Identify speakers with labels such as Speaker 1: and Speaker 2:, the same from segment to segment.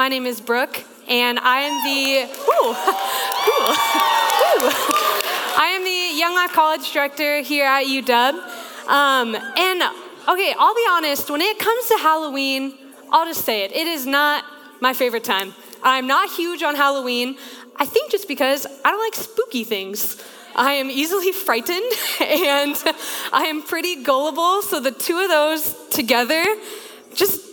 Speaker 1: My name is Brooke, and I am the ooh, ooh. I am the Young Life College director here at UW. Um, and okay, I'll be honest. When it comes to Halloween, I'll just say it. It is not my favorite time. I'm not huge on Halloween. I think just because I don't like spooky things. I am easily frightened and I am pretty gullible. So the two of those together just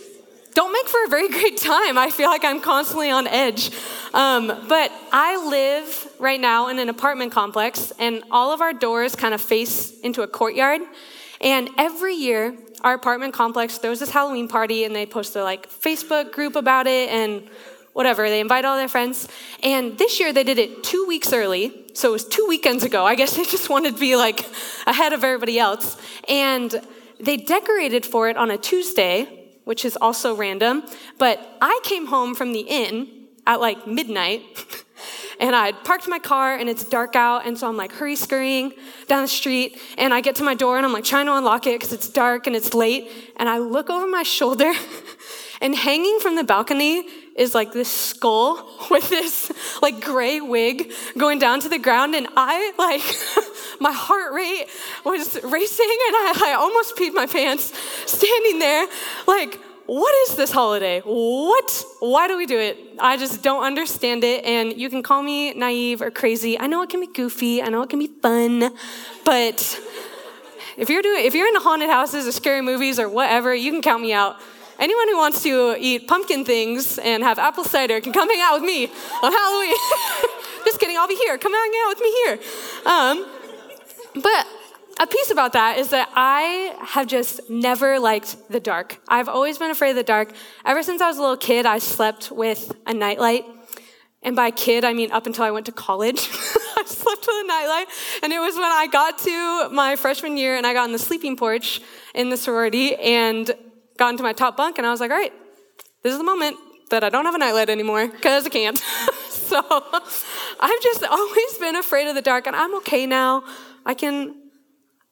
Speaker 1: don't make for a very great time. I feel like I'm constantly on edge. Um, but I live right now in an apartment complex, and all of our doors kind of face into a courtyard. And every year, our apartment complex throws this Halloween party, and they post their like Facebook group about it and whatever. They invite all their friends. And this year, they did it two weeks early. So it was two weekends ago. I guess they just wanted to be like ahead of everybody else. And they decorated for it on a Tuesday which is also random. But I came home from the inn at like midnight. and I'd parked my car and it's dark out. And so I'm like hurry scurrying down the street. And I get to my door and I'm like trying to unlock it because it's dark and it's late. And I look over my shoulder and hanging from the balcony is like this skull with this like gray wig going down to the ground. And I like, my heart rate was racing and I, I almost peed my pants standing there like, what is this holiday? What? Why do we do it? I just don't understand it. And you can call me naive or crazy. I know it can be goofy. I know it can be fun. But if you're doing, if you're into haunted houses or scary movies or whatever, you can count me out. Anyone who wants to eat pumpkin things and have apple cider can come hang out with me on Halloween. just kidding. I'll be here. Come hang out with me here. Um, but a piece about that is that I have just never liked the dark. I've always been afraid of the dark. Ever since I was a little kid, I slept with a nightlight. And by kid, I mean up until I went to college. I slept with a nightlight. And it was when I got to my freshman year and I got on the sleeping porch in the sorority and got into my top bunk. And I was like, all right, this is the moment that I don't have a nightlight anymore because I can't. so I've just always been afraid of the dark. And I'm okay now. I can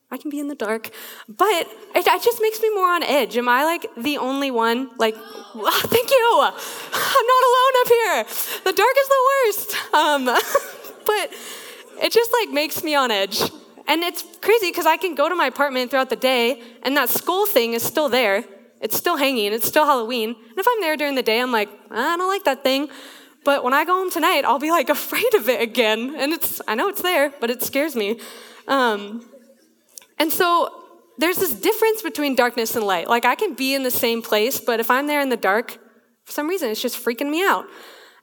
Speaker 1: I can be in the dark, but it, it, just makes me more on edge. Am I like the only one? Like, oh, thank you. I'm not alone up here. The dark is the worst. Um, but it just like makes me on edge. And it's crazy because I can go to my apartment throughout the day and that skull thing is still there. It's still hanging. It's still Halloween. And if I'm there during the day, I'm like, I don't like that thing. But when I go home tonight, I'll be like afraid of it again. And it's, I know it's there, but it scares me. Um, and so there's this difference between darkness and light. Like I can be in the same place, but if I'm there in the dark, for some reason, it's just freaking me out.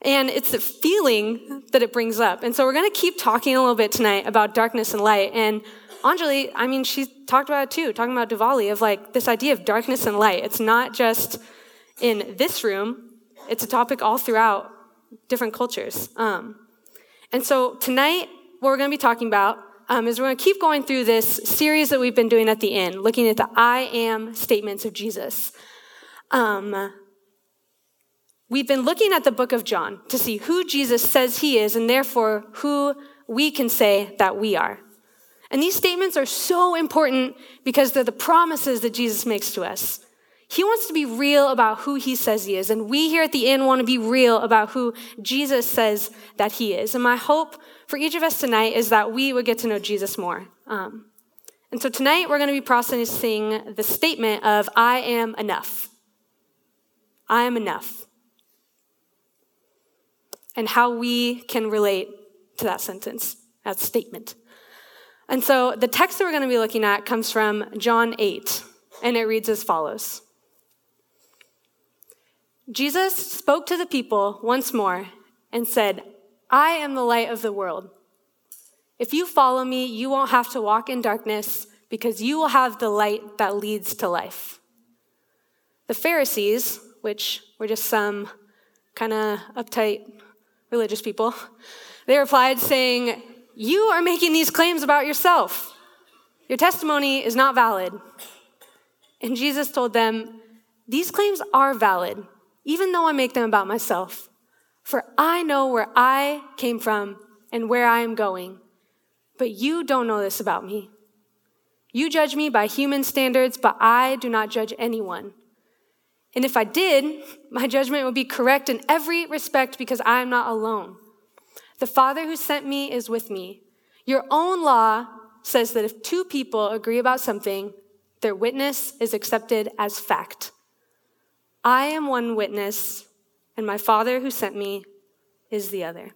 Speaker 1: And it's the feeling that it brings up. And so we're going to keep talking a little bit tonight about darkness and light. And Anjali, I mean, she talked about it too, talking about Diwali, of like this idea of darkness and light. It's not just in this room, it's a topic all throughout different cultures. Um, and so tonight, what we're going to be talking about um, is we're going to keep going through this series that we've been doing at the Inn, looking at the I am statements of Jesus. Um, we've been looking at the book of John to see who Jesus says he is and therefore who we can say that we are. And these statements are so important because they're the promises that Jesus makes to us. He wants to be real about who he says he is. And we here at the inn want to be real about who Jesus says that he is. And my hope for each of us tonight is that we would get to know Jesus more. Um, and so tonight we're going to be processing the statement of, I am enough. I am enough. And how we can relate to that sentence, that statement. And so the text that we're going to be looking at comes from John 8, and it reads as follows Jesus spoke to the people once more and said, I am the light of the world. If you follow me, you won't have to walk in darkness because you will have the light that leads to life. The Pharisees, which were just some kind of uptight religious people, they replied saying, You are making these claims about yourself. Your testimony is not valid. And Jesus told them, These claims are valid, even though I make them about myself. For I know where I came from and where I am going. But you don't know this about me. You judge me by human standards, but I do not judge anyone. And if I did, my judgment would be correct in every respect because I am not alone. The Father who sent me is with me. Your own law says that if two people agree about something, their witness is accepted as fact. I am one witness, and my Father who sent me is the other.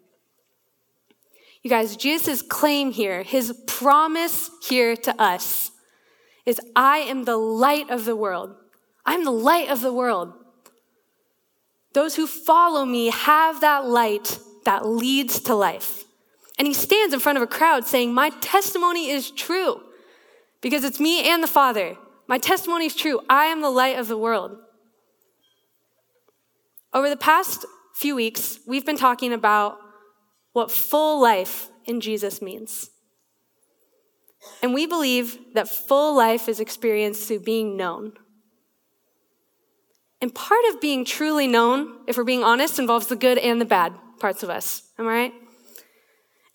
Speaker 1: You guys, Jesus' claim here, his promise here to us, is I am the light of the world. I'm the light of the world. Those who follow me have that light that leads to life. And he stands in front of a crowd saying, My testimony is true because it's me and the Father. My testimony is true. I am the light of the world. Over the past few weeks, we've been talking about what full life in Jesus means. And we believe that full life is experienced through being known. And part of being truly known, if we're being honest, involves the good and the bad parts of us. Am I right?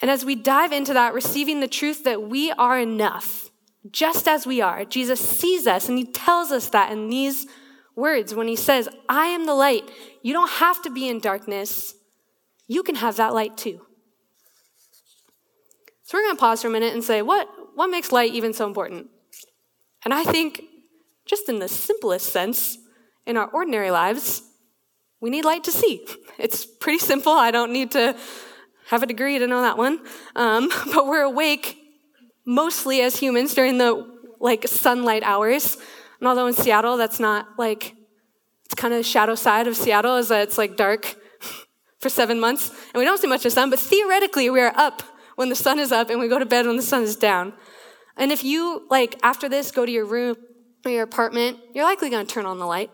Speaker 1: And as we dive into that, receiving the truth that we are enough, just as we are, Jesus sees us and he tells us that in these words when he says, I am the light. You don't have to be in darkness, you can have that light too. So we're going to pause for a minute and say, what, what makes light even so important? And I think, just in the simplest sense, in our ordinary lives, we need light to see. It's pretty simple. I don't need to have a degree to know that one. Um, but we're awake mostly as humans during the like sunlight hours. And although in Seattle, that's not like, it's kind of the shadow side of Seattle is that it's like dark for seven months and we don't see much of sun, but theoretically we are up when the sun is up and we go to bed when the sun is down. And if you like after this go to your room or your apartment, you're likely going to turn on the light.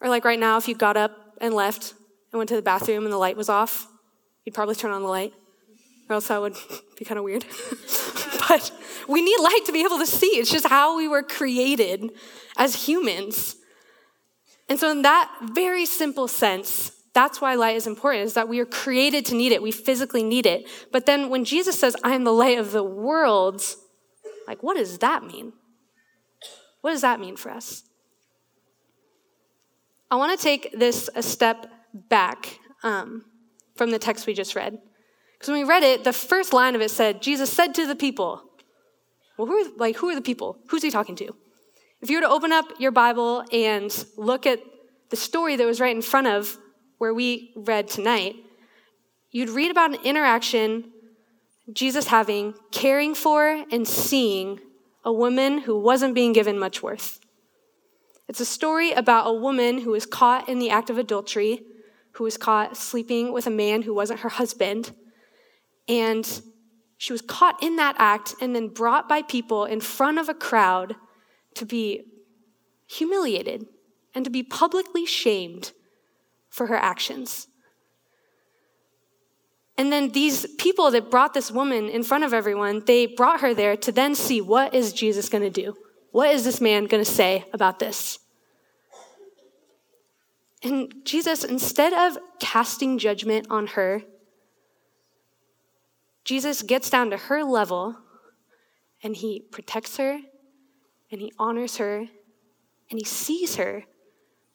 Speaker 1: Or like right now, if you got up and left and went to the bathroom and the light was off, you'd probably turn on the light, or else that would be kind of weird. but we need light to be able to see. It's just how we were created as humans. And so, in that very simple sense, that's why light is important, is that we are created to need it. We physically need it. But then when Jesus says, I am the light of the world, like, what does that mean? What does that mean for us? I want to take this a step back um, from the text we just read. Because when we read it, the first line of it said, Jesus said to the people. Well, who are, like, who are the people? Who's he talking to? If you were to open up your Bible and look at the story that was right in front of where we read tonight, you'd read about an interaction Jesus having, caring for, and seeing a woman who wasn't being given much worth. It's a story about a woman who was caught in the act of adultery, who was caught sleeping with a man who wasn't her husband. And she was caught in that act and then brought by people in front of a crowd to be humiliated and to be publicly shamed for her actions. And then these people that brought this woman in front of everyone, they brought her there to then see what is Jesus going to do? What is this man going to say about this? And Jesus, instead of casting judgment on her, Jesus gets down to her level and he protects her and he honors her and he sees her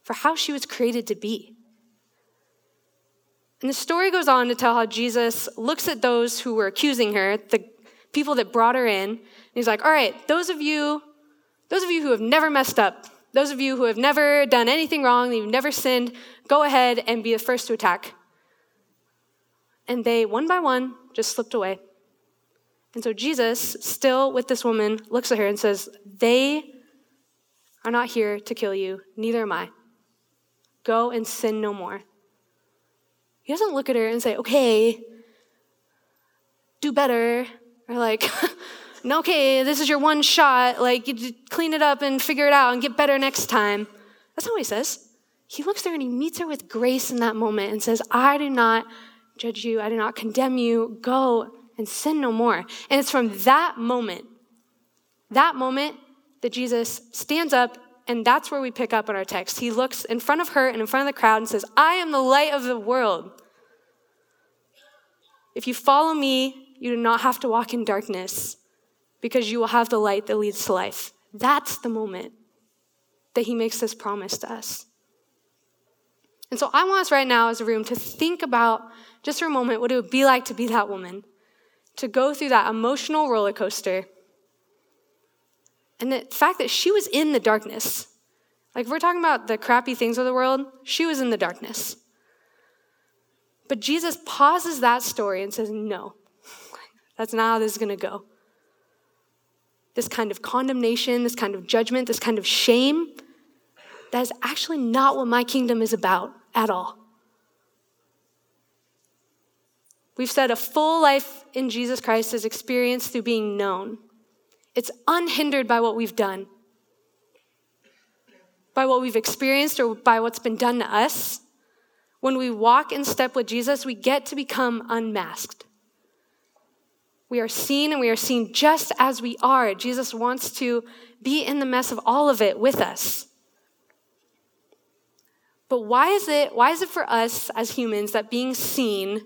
Speaker 1: for how she was created to be. And the story goes on to tell how Jesus looks at those who were accusing her, the people that brought her in, and he's like, All right, those of you those of you who have never messed up, those of you who have never done anything wrong, you've never sinned, go ahead and be the first to attack. And they, one by one, just slipped away. And so Jesus, still with this woman, looks at her and says, They are not here to kill you, neither am I. Go and sin no more. He doesn't look at her and say, Okay, do better, or like, okay, this is your one shot. Like, you clean it up and figure it out and get better next time. That's not what he says. He looks there and he meets her with grace in that moment and says, I do not judge you. I do not condemn you. Go and sin no more. And it's from that moment, that moment, that Jesus stands up and that's where we pick up in our text. He looks in front of her and in front of the crowd and says, I am the light of the world. If you follow me, you do not have to walk in darkness because you will have the light that leads to life. That's the moment that he makes this promise to us. And so I want us right now as a room to think about just for a moment what it would be like to be that woman, to go through that emotional roller coaster. And the fact that she was in the darkness. Like, if we're talking about the crappy things of the world, she was in the darkness. But Jesus pauses that story and says, No, that's not how this is going to go. This kind of condemnation, this kind of judgment, this kind of shame, that is actually not what my kingdom is about at all. We've said a full life in Jesus Christ is experienced through being known. It's unhindered by what we've done, by what we've experienced, or by what's been done to us. When we walk in step with Jesus, we get to become unmasked. We are seen and we are seen just as we are. Jesus wants to be in the mess of all of it with us. But why is it why is it for us as humans that being seen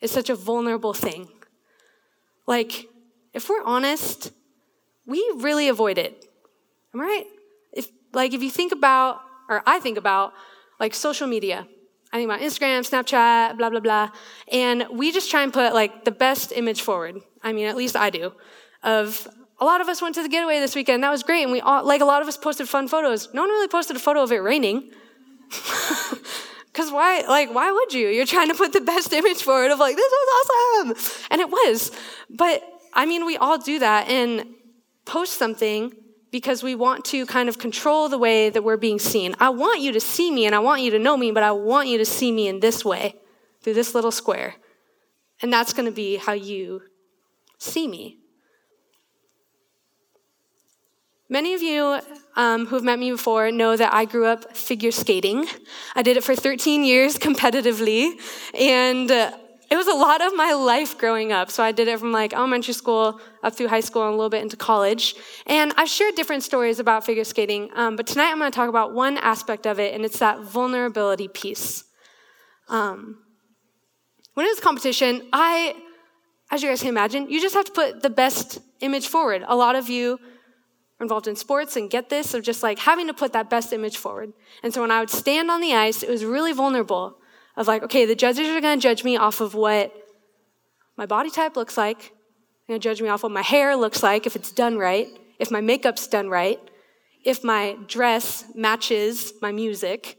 Speaker 1: is such a vulnerable thing? Like if we're honest, we really avoid it. Am I right? If like if you think about or I think about like social media. I think about Instagram, Snapchat, blah blah blah. And we just try and put like the best image forward. I mean, at least I do. Of a lot of us went to the getaway this weekend. That was great. And we all, like a lot of us posted fun photos. No one really posted a photo of it raining. Because why, like, why would you? You're trying to put the best image forward of like, this was awesome. And it was. But I mean, we all do that and post something because we want to kind of control the way that we're being seen. I want you to see me and I want you to know me, but I want you to see me in this way, through this little square. And that's going to be how you see me. Many of you um, who've met me before know that I grew up figure skating. I did it for 13 years competitively, and uh, it was a lot of my life growing up. So I did it from like elementary school up through high school and a little bit into college. And I've shared different stories about figure skating, um, but tonight I'm going to talk about one aspect of it, and it's that vulnerability piece. Um, when it was competition, I, as you guys can imagine, you just have to put the best image forward. A lot of you are involved in sports and get this of just like having to put that best image forward. And so when I would stand on the ice, it was really vulnerable of like, okay, the judges are going to judge me off of what my body type looks like. They're going to judge me off what my hair looks like if it's done right, if my makeup's done right, if my dress matches my music,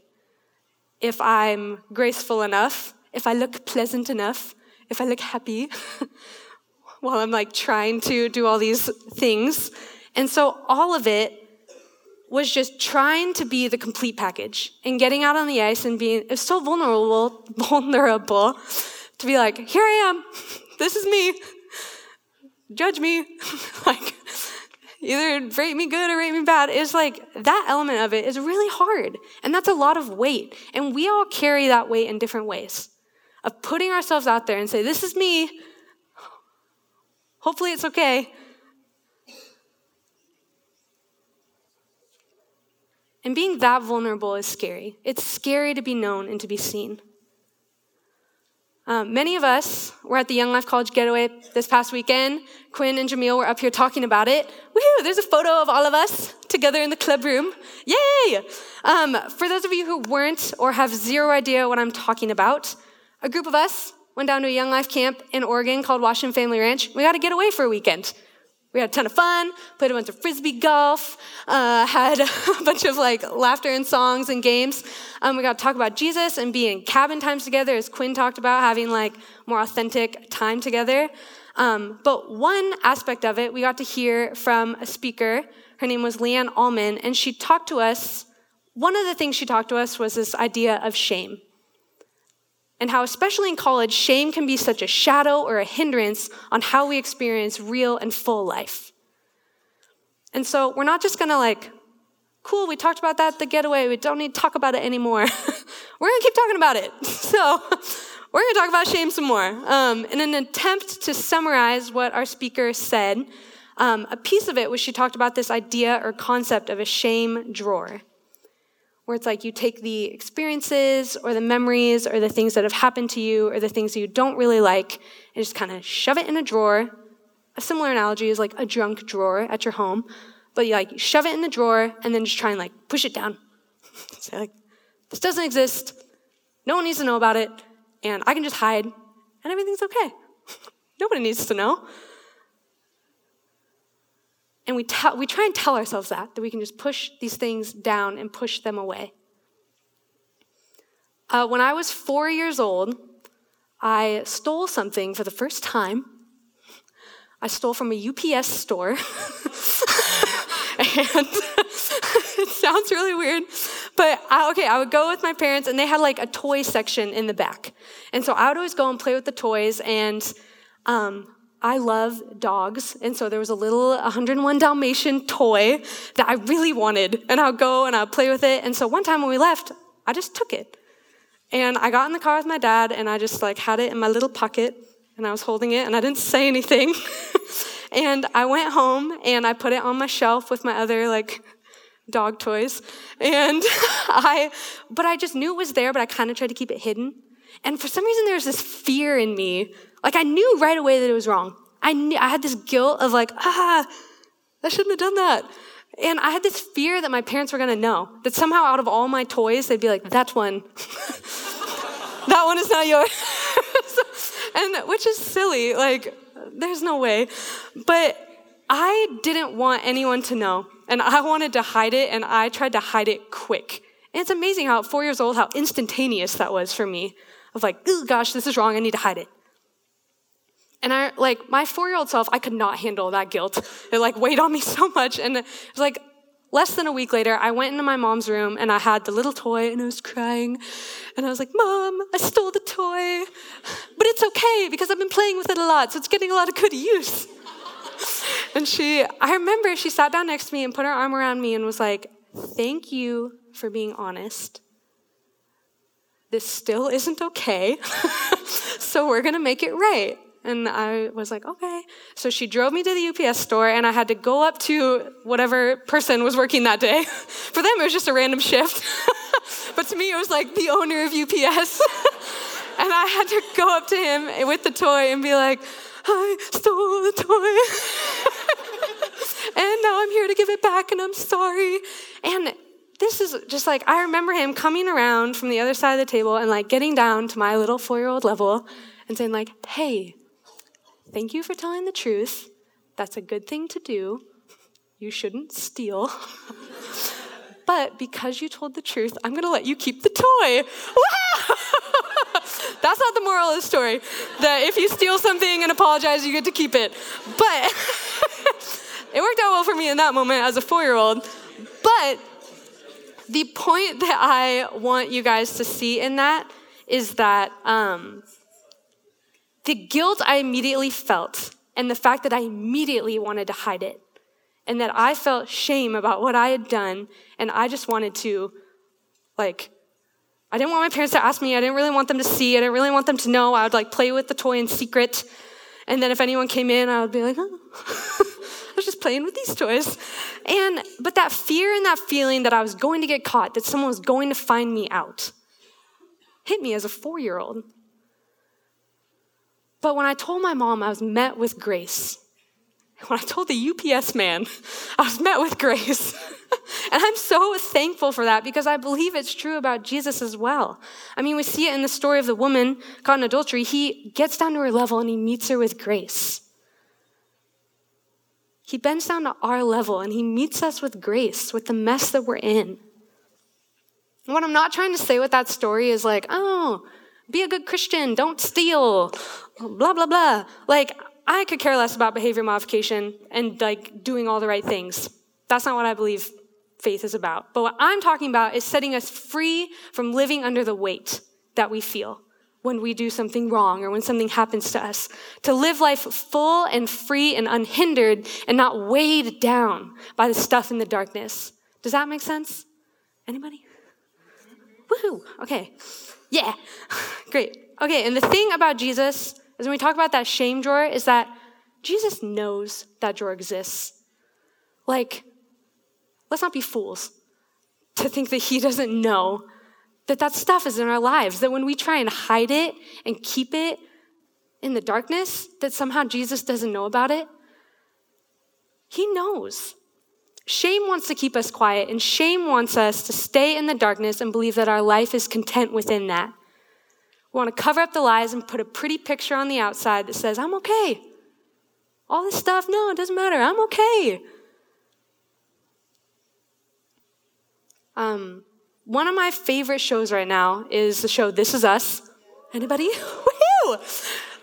Speaker 1: if I'm graceful enough, if I look pleasant enough, if I look happy while I'm like trying to do all these things. And so all of it was just trying to be the complete package and getting out on the ice and being so vulnerable vulnerable to be like here i am. This is me. Judge me. Like either rate me good or rate me bad. It's like that element of it is really hard and that's a lot of weight. And we all carry that weight in different ways of putting ourselves out there and say this is me hopefully it's okay And being that vulnerable is scary. It's scary to be known and to be seen. Um, many of us were at the Young Life College Getaway this past weekend. Quinn and Jamil were up here talking about it. Woohoo! There's a photo of all of us together in the club room. Yay! Um, for those of you who weren't or have zero idea what I'm talking about, a group of us went down to a Young Life camp in Oregon called Washington Family Ranch. We got to get away for a weekend. We had a ton of fun, played a bunch of frisbee golf, uh, had a bunch of like laughter and songs and games. Um, we got to talk about Jesus and being cabin times together, as Quinn talked about, having like more authentic time together. Um, but one aspect of it, we got to hear from a speaker. Her name was Leanne Allman, and she talked to us. One of the things she talked to us was this idea of shame and how, especially in college, shame can be such a shadow or a hindrance on how we experience real and full life. And so we're not just gonna like, cool, we talked about that the getaway, we don't need to talk about it anymore. we're gonna keep talking about it. So we're gonna talk about shame some more. Um, in an attempt to summarize what our speaker said, um, a piece of it was she talked about this idea or concept of a shame drawer where it's like you take the experiences or the memories or the things that have happened to you or the things you don't really like and just kind of shove it in a drawer. A similar analogy is like a junk drawer at your home, but you like shove it in the drawer and then just try and like push it down. Say like, this doesn't exist. No one needs to know about it, and I can just hide, and everything's okay. Nobody needs to know. And we, tell, we try and tell ourselves that, that we can just push these things down and push them away. Uh, when I was four years old, I stole something for the first time. I stole from a UPS store. and it sounds really weird, but I, okay, I would go with my parents, and they had like a toy section in the back. And so I would always go and play with the toys, and um, I love dogs, and so there was a little 101 Dalmatian toy that I really wanted, and I'll go and I'll play with it. And so one time when we left, I just took it, and I got in the car with my dad, and I just like had it in my little pocket, and I was holding it, and I didn't say anything. and I went home and I put it on my shelf with my other like dog toys, and I, but I just knew it was there, but I kind of tried to keep it hidden. And for some reason, there was this fear in me like I knew right away that it was wrong. I knew, I had this guilt of like, ah, I shouldn't have done that. And I had this fear that my parents were gonna know. That somehow out of all my toys, they'd be like, that one. that one is not yours. and which is silly. Like, there's no way. But I didn't want anyone to know. And I wanted to hide it, and I tried to hide it quick. And it's amazing how at four years old, how instantaneous that was for me. Of like, oh gosh, this is wrong, I need to hide it. And I, like, my four year old self, I could not handle that guilt. It, like, weighed on me so much. And it was like, less than a week later, I went into my mom's room and I had the little toy and I was crying. And I was like, Mom, I stole the toy. But it's okay because I've been playing with it a lot, so it's getting a lot of good use. and she, I remember she sat down next to me and put her arm around me and was like, Thank you for being honest. This still isn't okay. so we're to make it right. And I was like, okay. So she drove me to the UPS store, and I had to go up to whatever person was working that day. For them, it was just a random shift. but to me, it was like the owner of UPS. and I had to go up to him with the toy and be like, I stole the toy. and now I'm here to give it back, and I'm sorry. And this is just like, I remember him coming around from the other side of the table and like getting down to my little four year old level and saying, like, hey, Thank you for telling the truth. That's a good thing to do. You shouldn't steal. but because you told the truth, I'm going to let you keep the toy. That's not the moral of the story. That if you steal something and apologize, you get to keep it. But it worked out well for me in that moment as a four year old. But the point that I want you guys to see in that is that um, the guilt I immediately felt and the fact that I immediately wanted to hide it and that I felt shame about what I had done and I just wanted to, like, I didn't want my parents to ask me. I didn't really want them to see. I didn't really want them to know. I would like play with the toy in secret. And then if anyone came in, I would be like, oh, I was just playing with these toys. And, but that fear and that feeling that I was going to get caught, that someone was going to find me out, hit me as a four year old. But when I told my mom, I was met with grace. When I told the UPS man, I was met with grace. and I'm so thankful for that because I believe it's true about Jesus as well. I mean, we see it in the story of the woman caught in adultery. He gets down to her level and he meets her with grace. He bends down to our level and he meets us with grace, with the mess that we're in. What I'm not trying to say with that story is like, oh, be a good Christian, don't steal, blah, blah, blah. Like, I could care less about behavior modification and like doing all the right things. That's not what I believe faith is about. But what I'm talking about is setting us free from living under the weight that we feel when we do something wrong or when something happens to us. To live life full and free and unhindered and not weighed down by the stuff in the darkness. Does that make sense? Anybody? Woohoo! Okay. Yeah, great. Okay, and the thing about Jesus is when we talk about that shame drawer, is that Jesus knows that drawer exists. Like, let's not be fools to think that he doesn't know that that stuff is in our lives, that when we try and hide it and keep it in the darkness, that somehow Jesus doesn't know about it. He knows. Shame wants to keep us quiet, and shame wants us to stay in the darkness and believe that our life is content within that. We want to cover up the lies and put a pretty picture on the outside that says, I'm okay. All this stuff, no, it doesn't matter. I'm okay. Um, one of my favorite shows right now is the show This Is Us. Anybody? Woo!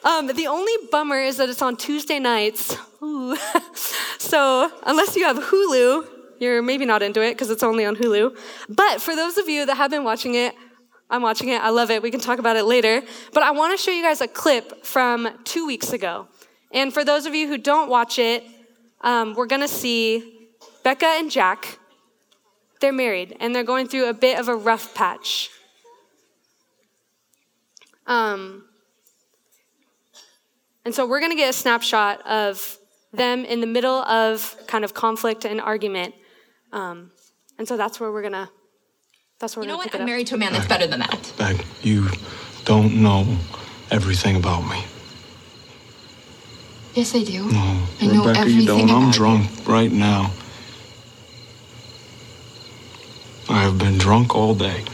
Speaker 1: Um, the only bummer is that it's on Tuesday nights. so unless you have Hulu, you're maybe not into it because it's only on Hulu. But for those of you that have been watching it, I'm watching it. I love it. We can talk about it later. But I want to show you guys a clip from two weeks ago. And for those of you who don't watch it, um, we're going to see Becca and Jack. They're married and they're going through a bit of a rough patch. Um, and so we're going to get a snapshot of them in the middle of kind of conflict and argument. Um, and so that's where we're going to. That's where
Speaker 2: you know what? I'm married to a man that's better than that.
Speaker 3: Beck, you don't know everything about me.
Speaker 2: Yes, I do.
Speaker 3: No,
Speaker 2: I know
Speaker 3: Rebecca,
Speaker 2: everything
Speaker 3: you don't. I'm
Speaker 2: about
Speaker 3: drunk right now. I have been drunk all day.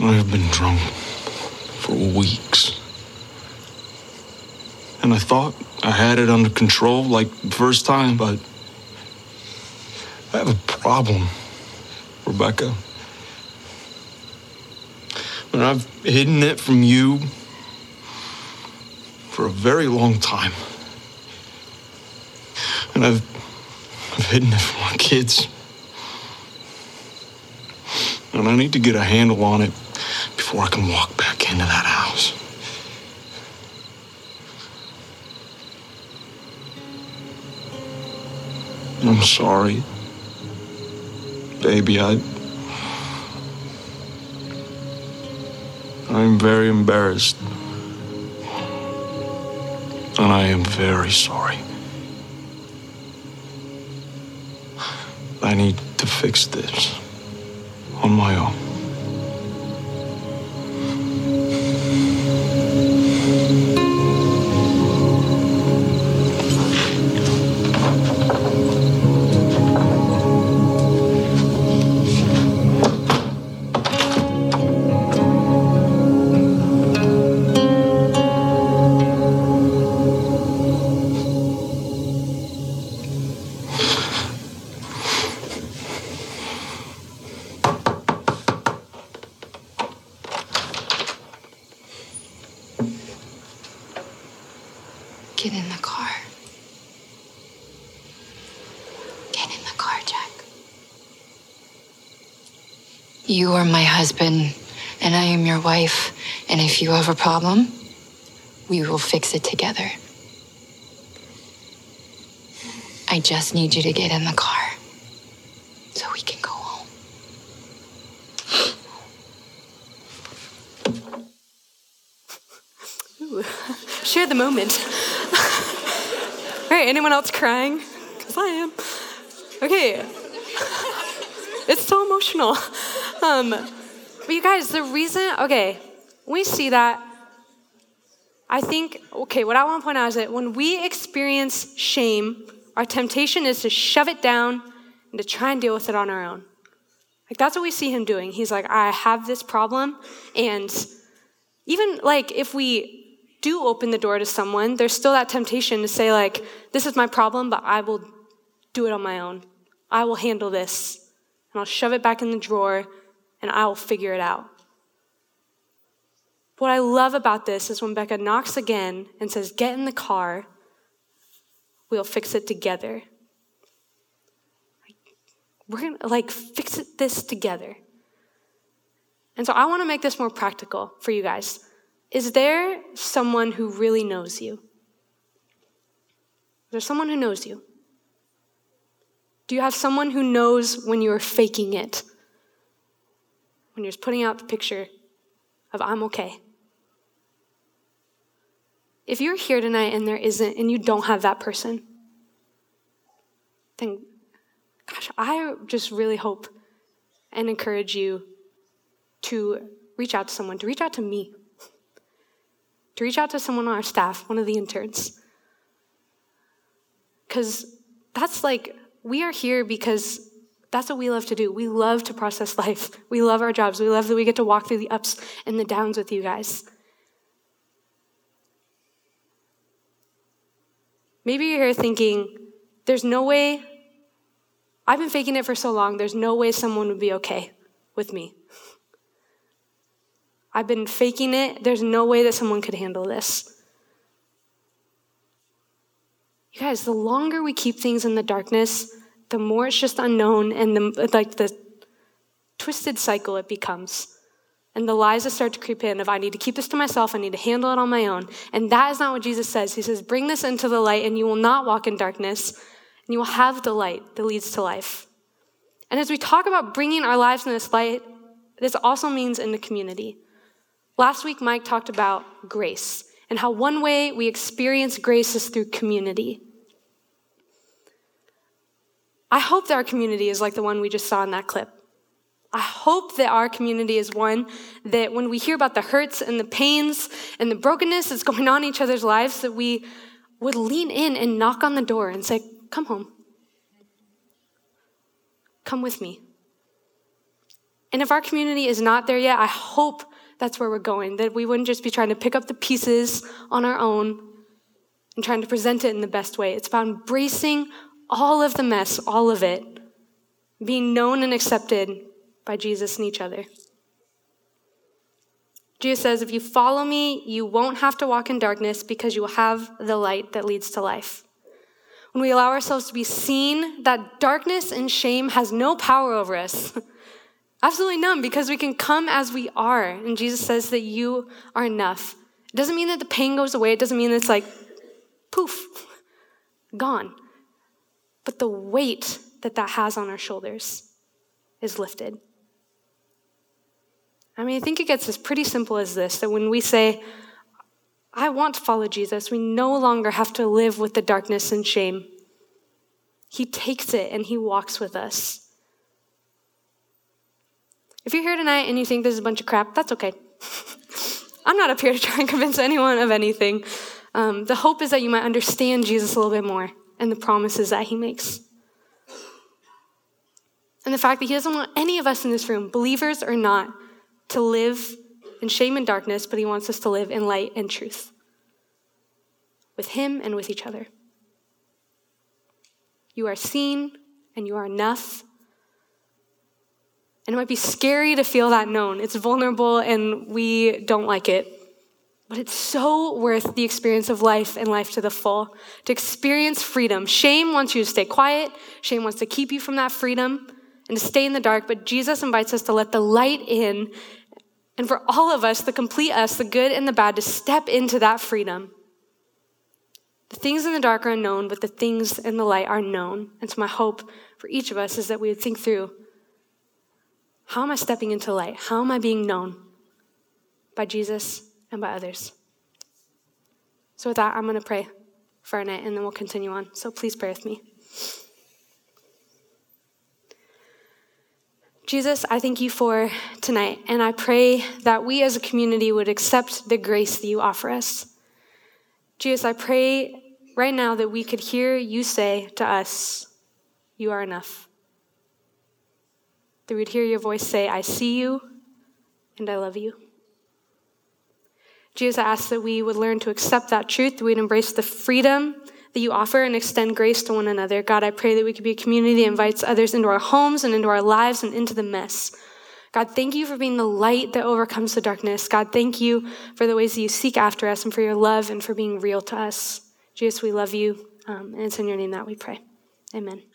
Speaker 3: I have been drunk for weeks. And I thought I had it under control like the first time, but I have a problem, Rebecca. And I've hidden it from you for a very long time. And I've, I've hidden it from my kids. And I need to get a handle on it before I can walk back into that house. I'm sorry. Baby, I. I'm very embarrassed. And I am very sorry. I need to fix this on my own.
Speaker 2: Get in the car. Get in the car, Jack. You are my husband, and I am your wife. And if you have a problem, we will fix it together. I just need you to get in the car so we can go home.
Speaker 1: Share the moment. Anyone else crying? Because I am. Okay. It's so emotional. Um, but you guys, the reason, okay, we see that. I think, okay, what I want to point out is that when we experience shame, our temptation is to shove it down and to try and deal with it on our own. Like, that's what we see him doing. He's like, I have this problem, and even like if we do open the door to someone, there's still that temptation to say, like, this is my problem, but I will do it on my own. I will handle this. And I'll shove it back in the drawer and I will figure it out. What I love about this is when Becca knocks again and says, Get in the car, we'll fix it together. We're gonna like fix it, this together. And so I want to make this more practical for you guys. Is there someone who really knows you? Is there someone who knows you? Do you have someone who knows when you're faking it? When you're just putting out the picture of I'm okay? If you're here tonight and there isn't, and you don't have that person, then gosh, I just really hope and encourage you to reach out to someone, to reach out to me, to reach out to someone on our staff, one of the interns. Because that's like, we are here because That's what we love to do. We love to process life. We love our jobs. We love that we get to walk through the ups and the downs with you guys. Maybe you're here thinking, there's no way, I've been faking it for so long, there's no way someone would be okay with me. I've been faking it, there's no way that someone could handle this. You guys, the longer we keep things in the darkness, the more it's just unknown and the, like the twisted cycle it becomes. And the lies that start to creep in of, I need to keep this to myself, I need to handle it on my own. And that is not what Jesus says. He says, Bring this into the light, and you will not walk in darkness, and you will have the light that leads to life. And as we talk about bringing our lives in this light, this also means in the community. Last week, Mike talked about grace and how one way we experience grace is through community. I hope that our community is like the one we just saw in that clip. I hope that our community is one that when we hear about the hurts and the pains and the brokenness that's going on in each other's lives, that we would lean in and knock on the door and say, Come home. Come with me. And if our community is not there yet, I hope that's where we're going, that we wouldn't just be trying to pick up the pieces on our own and trying to present it in the best way. It's about embracing all of the mess, all of it, being known and accepted by Jesus and each other. Jesus says, If you follow me, you won't have to walk in darkness because you will have the light that leads to life. When we allow ourselves to be seen, that darkness and shame has no power over us. Absolutely none, because we can come as we are. And Jesus says that you are enough. It doesn't mean that the pain goes away, it doesn't mean it's like poof, gone. But the weight that that has on our shoulders is lifted. I mean, I think it gets as pretty simple as this that when we say, I want to follow Jesus, we no longer have to live with the darkness and shame. He takes it and he walks with us. If you're here tonight and you think this is a bunch of crap, that's okay. I'm not up here to try and convince anyone of anything. Um, the hope is that you might understand Jesus a little bit more and the promises that he makes. And the fact that he doesn't want any of us in this room, believers or not, to live in shame and darkness, but he wants us to live in light and truth with him and with each other. You are seen and you are enough and it might be scary to feel that known. It's vulnerable and we don't like it. But it's so worth the experience of life and life to the full. To experience freedom. Shame wants you to stay quiet, shame wants to keep you from that freedom and to stay in the dark. But Jesus invites us to let the light in and for all of us, the complete us, the good and the bad, to step into that freedom. The things in the dark are unknown, but the things in the light are known. And so, my hope for each of us is that we would think through how am I stepping into light? How am I being known by Jesus and by others? So, with that, I'm going to pray for our night and then we'll continue on. So, please pray with me. Jesus, I thank you for tonight, and I pray that we as a community would accept the grace that you offer us. Jesus, I pray right now that we could hear you say to us, You are enough that we'd hear your voice say, I see you and I love you. Jesus, I ask that we would learn to accept that truth, that we'd embrace the freedom that you offer and extend grace to one another. God, I pray that we could be a community that invites others into our homes and into our lives and into the mess. God, thank you for being the light that overcomes the darkness. God, thank you for the ways that you seek after us and for your love and for being real to us. Jesus, we love you. Um, and it's in your name that we pray. Amen.